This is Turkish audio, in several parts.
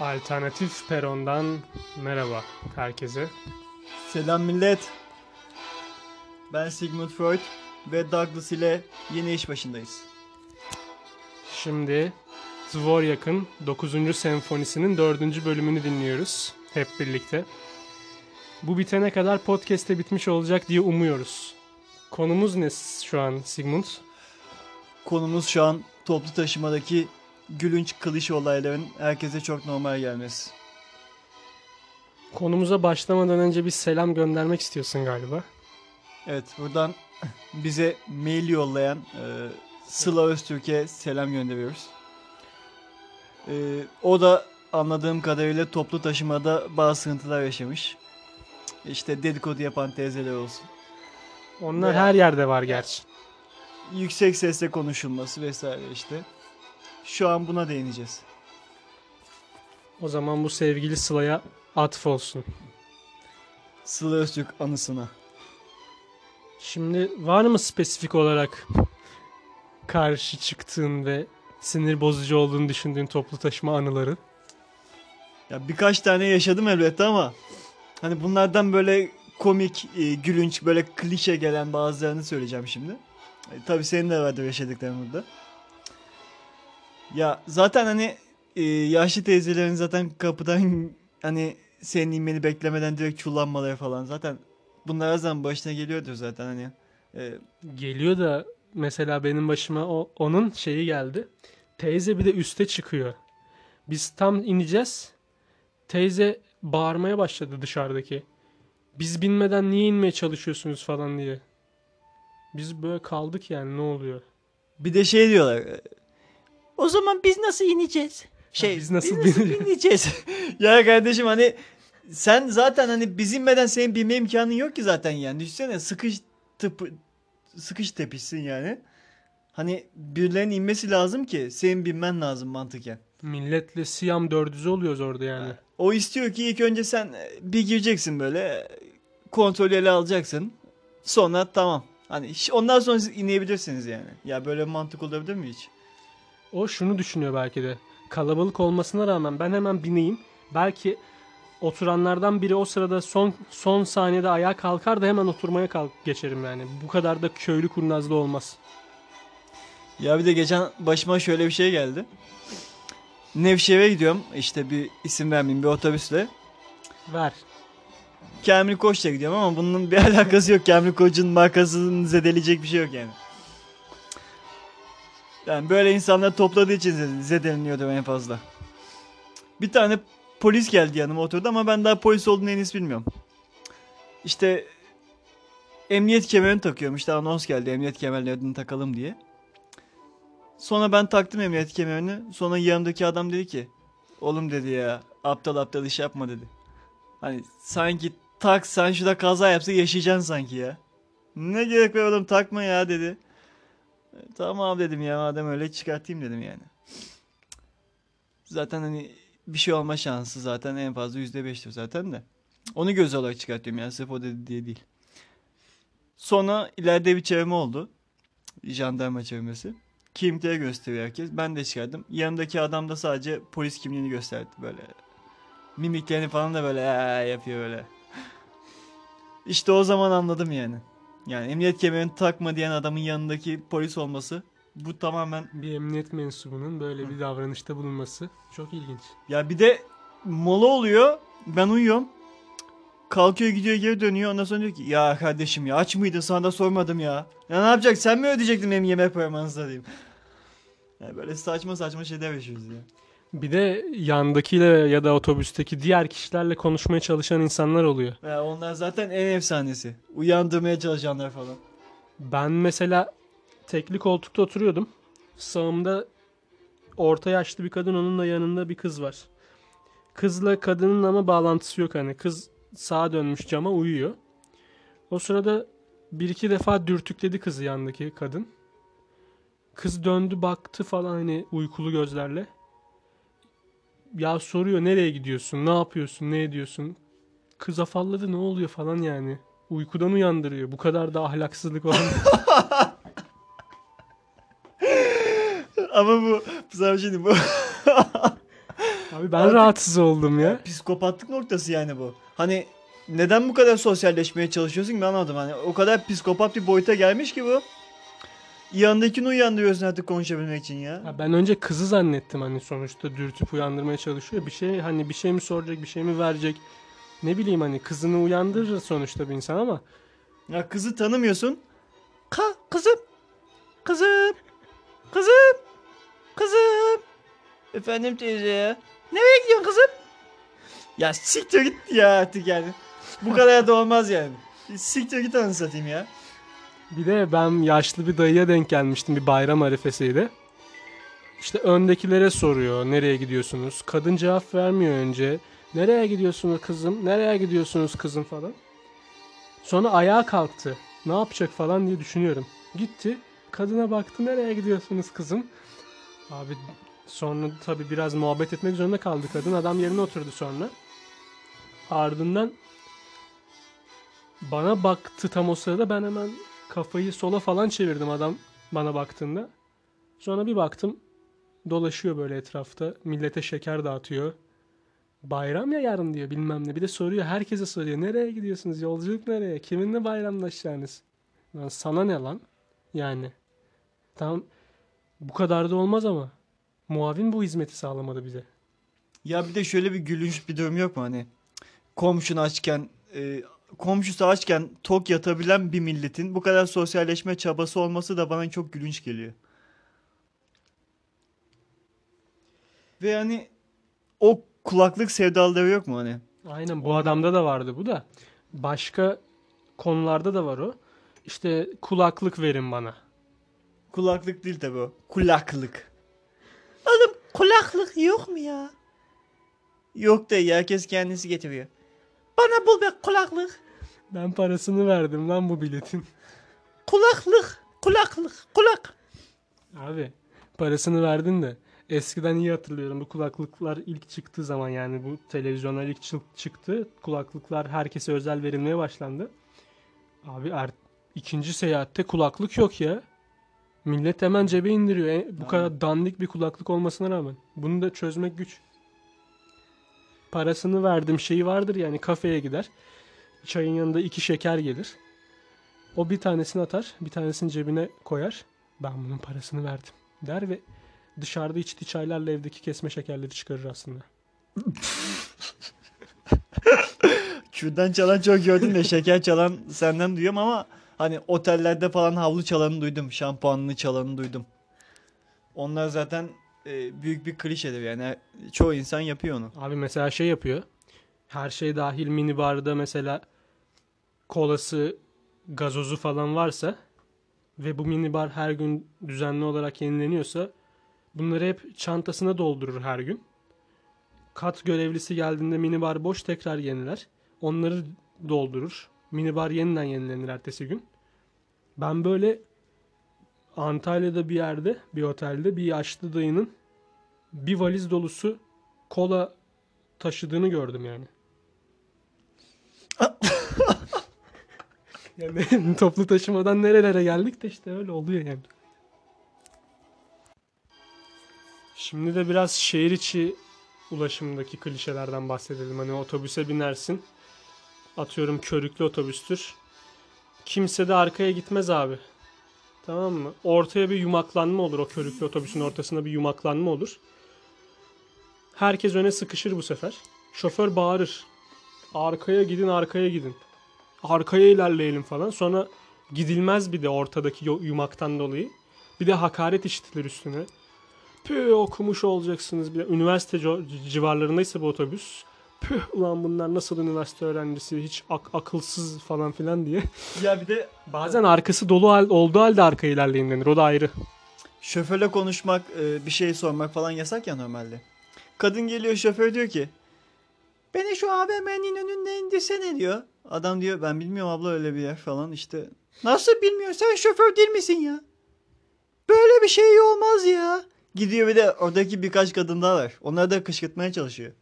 Alternatif Peron'dan merhaba herkese. Selam millet. Ben Sigmund Freud ve Douglas ile yeni iş başındayız. Şimdi Dvorak'ın 9. senfonisinin 4. bölümünü dinliyoruz hep birlikte. Bu bitene kadar podcast'te bitmiş olacak diye umuyoruz. Konumuz ne şu an Sigmund? Konumuz şu an toplu taşımadaki gülünç klişe olayların herkese çok normal gelmesi. Konumuza başlamadan önce bir selam göndermek istiyorsun galiba. Evet buradan bize mail yollayan e, Sıla Öztürk'e selam gönderiyoruz. E, o da anladığım kadarıyla toplu taşımada bazı sıkıntılar yaşamış. İşte dedikodu yapan teyzeler olsun. Onlar Veya- her yerde var gerçi. Yüksek sesle konuşulması vesaire işte. Şu an buna değineceğiz. O zaman bu sevgili Sıla'ya atf olsun. Sıla Öztürk anısına. Şimdi var mı spesifik olarak karşı çıktığın ve sinir bozucu olduğunu düşündüğün toplu taşıma anıları? Ya birkaç tane yaşadım elbette ama hani bunlardan böyle komik, e, gülünç, böyle klişe gelen bazılarını söyleyeceğim şimdi. E, tabii senin de vardır yaşadıkların burada. Ya zaten hani e, yaşlı teyzelerin zaten kapıdan hani senin inmeni beklemeden direkt çullanmaları falan zaten bunlar her zaman başına geliyordur zaten hani. E, Geliyor da mesela benim başıma o, onun şeyi geldi. Teyze bir de üste çıkıyor. Biz tam ineceğiz. Teyze bağırmaya başladı dışarıdaki. Biz binmeden niye inmeye çalışıyorsunuz falan diye. Biz böyle kaldık yani ne oluyor? bir de şey diyorlar. O zaman biz nasıl ineceğiz? Şey, biz nasıl biz bineceğiz? bineceğiz? ya kardeşim hani sen zaten hani biz inmeden senin binme imkanın yok ki zaten yani. Düşünsene sıkış tıp sıkış tepişsin yani. Hani birilerinin inmesi lazım ki senin binmen lazım mantıken. Milletle Siyam dördüzü oluyoruz orada yani. O istiyor ki ilk önce sen e, bir gireceksin böyle kontrolü ele alacaksın. Sonra tamam. Hani ondan sonra siz inebilirsiniz yani. Ya böyle mantık olabilir mi hiç? O şunu düşünüyor belki de. Kalabalık olmasına rağmen ben hemen bineyim. Belki oturanlardan biri o sırada son son saniyede ayağa kalkar da hemen oturmaya kalk geçerim yani. Bu kadar da köylü kurnazlı olmaz. Ya bir de geçen başıma şöyle bir şey geldi. Nevşehir'e gidiyorum. İşte bir isim vermeyeyim bir otobüsle. Ver. Kamil Koç'la gidiyorum ama bunun bir alakası yok. Kamil Koç'un markasını zedeleyecek bir şey yok yani. Yani böyle insanlar topladığı için zede- zedeleniyordu en fazla. Bir tane polis geldi yanıma oturdu ama ben daha polis olduğunu henüz bilmiyorum. İşte emniyet kemerini takıyorum. İşte anons geldi emniyet kemerlerini takalım diye. Sonra ben taktım emniyet kemerini. Sonra yanımdaki adam dedi ki oğlum dedi ya aptal aptal iş yapma dedi. Hani sanki tak sen şurada kaza yapsa yaşayacaksın sanki ya. Ne gerek var oğlum takma ya dedi. Tamam dedim ya madem öyle çıkartayım dedim yani. Zaten hani bir şey olma şansı zaten en fazla yüzde beştir zaten de. Onu göz olarak çıkartıyorum yani sırf o dedi diye değil. Sonra ileride bir çevirme oldu. Jandarma çevirmesi. Kimliğe gösteriyor herkes. Ben de çıkardım. Yanımdaki adam da sadece polis kimliğini gösterdi böyle. Mimiklerini falan da böyle yapıyor böyle. İşte o zaman anladım yani. Yani emniyet kemerini takma diyen adamın yanındaki polis olması bu tamamen Bir emniyet mensubunun böyle bir davranışta bulunması çok ilginç. ya bir de mola oluyor. Ben uyuyorum. Kalkıyor gidiyor geri dönüyor. Ondan sonra diyor ki ya kardeşim ya aç mıydın sana da sormadım ya. Ya ne yapacak sen mi ödeyecektin benim yemek paramı diyeyim. Yani böyle saçma saçma şeyler yaşıyoruz ya. Bir de yandakiyle ya da otobüsteki diğer kişilerle konuşmaya çalışan insanlar oluyor. Ya onlar zaten en efsanesi. Uyandırmaya çalışanlar falan. Ben mesela tekli koltukta oturuyordum. Sağımda orta yaşlı bir kadın onun da yanında bir kız var. Kızla kadının ama bağlantısı yok hani. Kız sağa dönmüş cama uyuyor. O sırada bir iki defa dürtükledi kızı yandaki kadın. Kız döndü baktı falan hani uykulu gözlerle. Ya soruyor nereye gidiyorsun, ne yapıyorsun, ne ediyorsun? Kız afalladı ne oluyor falan yani. Uykudan uyandırıyor. Bu kadar da ahlaksızlık olan. Ama bu sana bir şey diyeyim, bu Abi ben Artık- rahatsız oldum ya. Psikopatlık noktası yani bu. Hani neden bu kadar sosyalleşmeye çalışıyorsun ben anlamadım. Hani o kadar psikopat bir boyuta gelmiş ki bu. Yanındakini uyandırıyorsun artık konuşabilmek için ya. Ya ben önce kızı zannettim hani sonuçta dürtüp uyandırmaya çalışıyor. Bir şey hani bir şey mi soracak, bir şey mi verecek? Ne bileyim hani kızını uyandırır sonuçta bir insan ama Ya kızı tanımıyorsun. Ka kızım. Kızım. Kızım. Kızım. Efendim teyze ya. Nereye gidiyorsun kızım? Ya siktir git ya artık yani. Bu kadar da olmaz yani. Siktir git anı satayım ya. Bir de ben yaşlı bir dayıya denk gelmiştim bir bayram arifesiydi. İşte öndekilere soruyor nereye gidiyorsunuz? Kadın cevap vermiyor önce. Nereye gidiyorsunuz kızım? Nereye gidiyorsunuz kızım falan. Sonra ayağa kalktı. Ne yapacak falan diye düşünüyorum. Gitti. Kadına baktı nereye gidiyorsunuz kızım? Abi sonra tabii biraz muhabbet etmek zorunda kaldı kadın. Adam yerine oturdu sonra. Ardından bana baktı tam o sırada ben hemen kafayı sola falan çevirdim adam bana baktığında. Sonra bir baktım dolaşıyor böyle etrafta. Millete şeker dağıtıyor. Bayram ya yarın diyor bilmem ne. Bir de soruyor herkese soruyor. Nereye gidiyorsunuz? Yolculuk nereye? Kiminle bayramlaşacaksınız? Lan sana ne lan? Yani. Tamam bu kadar da olmaz ama. Muavin bu hizmeti sağlamadı bize. Ya bir de şöyle bir gülünç bir durum yok mu hani? Komşun açken, e, komşusu açken tok yatabilen bir milletin bu kadar sosyalleşme çabası olması da bana çok gülünç geliyor. Ve yani o kulaklık sevdaları yok mu hani? Aynen bu adamda da vardı bu da. Başka konularda da var o. İşte kulaklık verin bana. Kulaklık değil tabi o. Kulaklık. Oğlum kulaklık yok mu ya? Yok da herkes kendisi getiriyor. Bana bul be kulaklık. Ben parasını verdim lan bu biletin. Kulaklık. Kulaklık. Kulak. Abi parasını verdin de eskiden iyi hatırlıyorum bu kulaklıklar ilk çıktığı zaman yani bu televizyonlar ilk çı- çıktı. Kulaklıklar herkese özel verilmeye başlandı. Abi er, ikinci seyahatte kulaklık yok ya. Millet hemen cebe indiriyor. E, bu kadar dandik bir kulaklık olmasına rağmen. Bunu da çözmek güç. Parasını verdim şeyi vardır yani kafeye gider. Çayın yanında iki şeker gelir. O bir tanesini atar, bir tanesini cebine koyar. Ben bunun parasını verdim der ve dışarıda içtiği çaylarla evdeki kesme şekerleri çıkarır aslında. Kürdan çalan çok gördüm de şeker çalan senden duyuyorum ama hani otellerde falan havlu çalanı duydum. Şampuanlı çalanı duydum. Onlar zaten e, büyük bir klişedir yani. Çoğu insan yapıyor onu. Abi mesela şey yapıyor. Her şey dahil mini barda mesela kolası, gazozu falan varsa ve bu mini bar her gün düzenli olarak yenileniyorsa bunları hep çantasına doldurur her gün. Kat görevlisi geldiğinde mini bar boş tekrar yeniler. Onları doldurur. Mini bar yeniden yenilenir ertesi gün. Ben böyle Antalya'da bir yerde, bir otelde bir yaşlı dayının bir valiz dolusu kola taşıdığını gördüm yani. yani toplu taşımadan nerelere geldik de işte öyle oluyor yani. Şimdi de biraz şehir içi ulaşımdaki klişelerden bahsedelim. Hani otobüse binersin. Atıyorum körüklü otobüstür. Kimse de arkaya gitmez abi. Tamam mı? Ortaya bir yumaklanma olur. O körüklü otobüsün ortasında bir yumaklanma olur. Herkes öne sıkışır bu sefer. Şoför bağırır. Arkaya gidin, arkaya gidin. Arkaya ilerleyelim falan. Sonra gidilmez bir de ortadaki yumaktan dolayı. Bir de hakaret işitilir üstüne. Püh okumuş olacaksınız. Bir de üniversite civarlarındaysa bu otobüs. Püh ulan bunlar nasıl üniversite öğrencisi hiç ak- akılsız falan filan diye. Ya bir de Bazen arkası dolu hal- olduğu halde arkaya ilerleyin denir. O da ayrı. şoförle konuşmak, e, bir şey sormak falan yasak ya normalde. Kadın geliyor şoför diyor ki Beni şu AVM'nin önünde indirsene diyor. Adam diyor ben bilmiyorum abla öyle bir yer falan işte. Nasıl bilmiyorsun sen şoför değil misin ya? Böyle bir şey olmaz ya. Gidiyor bir de oradaki birkaç kadın daha var. Onları da kışkırtmaya çalışıyor.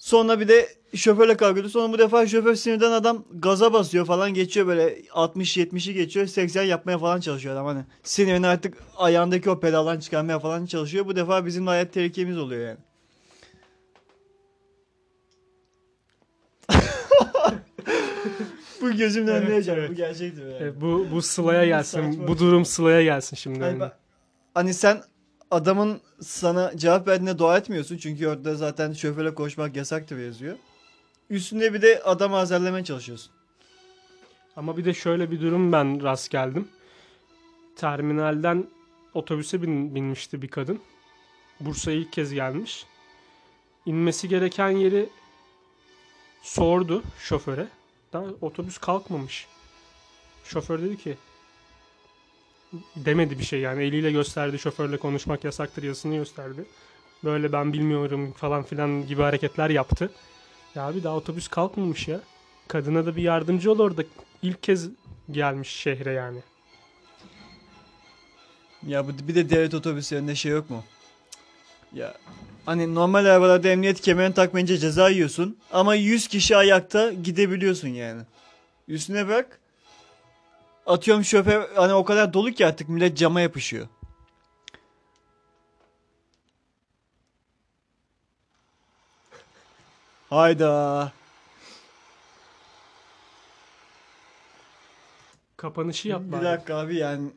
Sonra bir de şoförle kavga ediyor. Sonra bu defa şoför sinirden adam gaza basıyor falan geçiyor böyle 60-70'i geçiyor 80 yapmaya falan çalışıyor adam hani. Sinirini artık ayağındaki o pedaldan çıkarmaya falan çalışıyor. Bu defa bizim de hayat tehlikemiz oluyor yani. bu gözümle evet, anlayacağım. Evet. Bu gerçekti yani. Evet, bu, bu Sıla'ya gelsin. bu durum Sıla'ya gelsin şimdi. Hani, hani sen adamın sana cevap verdiğine dua etmiyorsun. Çünkü orada zaten şoföre koşmak yasaktır yazıyor. Üstüne bir de adamı azarlamaya çalışıyorsun. Ama bir de şöyle bir durum ben rast geldim. Terminalden otobüse bin, binmişti bir kadın. Bursa'ya ilk kez gelmiş. İnmesi gereken yeri sordu şoföre. Daha otobüs kalkmamış. Şoför dedi ki demedi bir şey yani eliyle gösterdi şoförle konuşmak yasaktır yazısını gösterdi. Böyle ben bilmiyorum falan filan gibi hareketler yaptı. Ya abi daha otobüs kalkmamış ya. Kadına da bir yardımcı ol orada. İlk kez gelmiş şehre yani. Ya bu bir de devlet otobüslerinde şey yok mu? Ya hani normal arabalarda emniyet kemerini takmayınca ceza yiyorsun ama 100 kişi ayakta gidebiliyorsun yani. Üstüne bak. Atıyorum şoför hani o kadar dolu ki artık millet cama yapışıyor. Hayda. Kapanışı yap Bir bari. dakika abi yani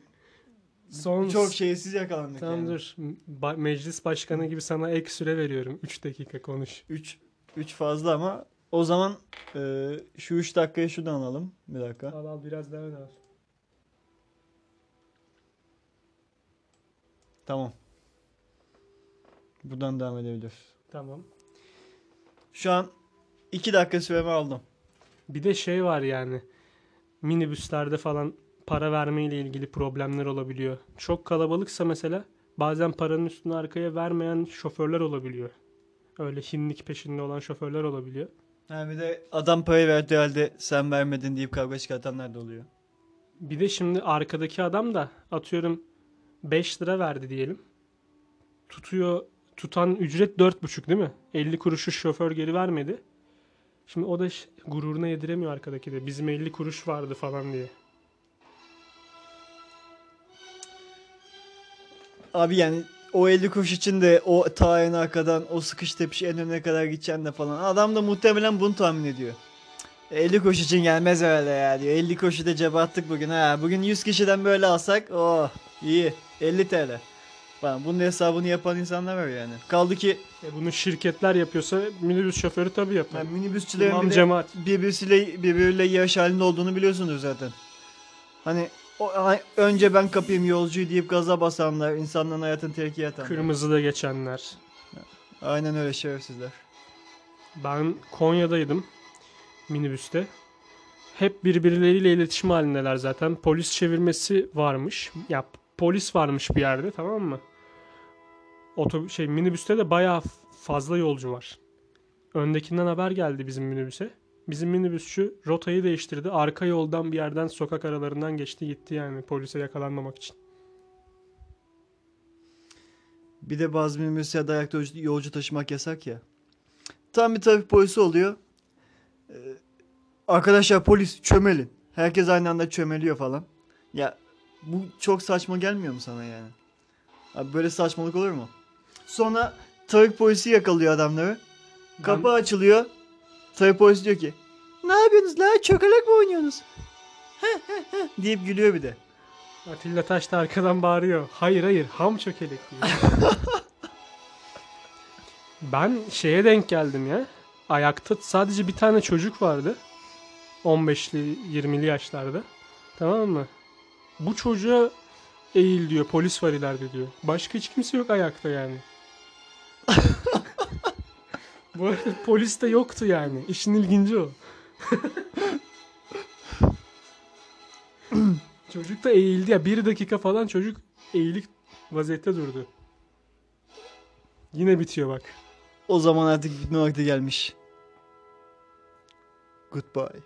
Son çok şeysiz yakalandık Tamam yani. dur. Ba- meclis başkanı gibi sana ek süre veriyorum. 3 dakika konuş. 3 3 fazla ama o zaman e, şu 3 dakikayı şuradan alalım. Bir dakika. Al al biraz daha al. Tamam. Buradan devam edebiliriz. Tamam. Şu an 2 dakika süremi aldım. Bir de şey var yani. Minibüslerde falan para verme ile ilgili problemler olabiliyor. Çok kalabalıksa mesela bazen paranın üstünü arkaya vermeyen şoförler olabiliyor. Öyle hinlik peşinde olan şoförler olabiliyor. Ha bir de adam parayı verdi halde sen vermedin deyip kavga çıkartanlar da oluyor. Bir de şimdi arkadaki adam da atıyorum 5 lira verdi diyelim. Tutuyor tutan ücret 4,5 değil mi? 50 kuruşu şoför geri vermedi. Şimdi o da gururuna yediremiyor arkadaki de. Bizim 50 kuruş vardı falan diye. Abi yani o 50 kuruş için de o ta en arkadan o sıkış tepiş en önüne kadar gideceksin de falan. Adam da muhtemelen bunu tahmin ediyor. Cık, 50 kuruş için gelmez öyle ya diyor. 50 kuruşu da cebe bugün ha. Bugün 100 kişiden böyle alsak oh iyi 50 TL. Falan. Bunun hesabını yapan insanlar var yani. Kaldı ki E bunu şirketler yapıyorsa minibüs şoförü tabii yapar. yani minibüsçülerin İmam bir de cemaat. birbirisiyle, birbiriyle yarış halinde olduğunu biliyorsunuz zaten. Hani o, önce ben kapayım yolcuyu deyip gaza basanlar, insanların hayatını tehlikeye atanlar. Kırmızıda geçenler. Aynen öyle şerefsizler. Ben Konya'daydım minibüste. Hep birbirleriyle iletişim halindeler zaten. Polis çevirmesi varmış. Ya polis varmış bir yerde tamam mı? Otobüs şey minibüste de bayağı fazla yolcu var. Öndekinden haber geldi bizim minibüse. Bizim minibüsçü rotayı değiştirdi. Arka yoldan bir yerden sokak aralarından geçti gitti yani polise yakalanmamak için. Bir de bazı minibüslerde ayakta yolcu, yolcu taşımak yasak ya. Tam bir trafik polisi oluyor. Ee, arkadaşlar polis çömelin. Herkes aynı anda çömeliyor falan. Ya bu çok saçma gelmiyor mu sana yani? Abi böyle saçmalık olur mu? Sonra trafik polisi yakalıyor adamları. Kapı açılıyor. Trafik polisi diyor ki ne yapıyorsunuz la çökelek mi oynuyorsunuz? deyip gülüyor bir de. Atilla Taş da arkadan bağırıyor. Hayır hayır ham çökelek diyor. ben şeye denk geldim ya. Ayakta sadece bir tane çocuk vardı. 15'li 20'li yaşlarda. Tamam mı? Bu çocuğa eğil diyor. Polis var ileride diyor. Başka hiç kimse yok ayakta yani. Bu arada polis de yoktu yani. İşin ilginci o. Çocuk da eğildi ya. Bir dakika falan çocuk eğilik vaziyette durdu. Yine bitiyor bak. O zaman artık bitme vakti gelmiş. Goodbye.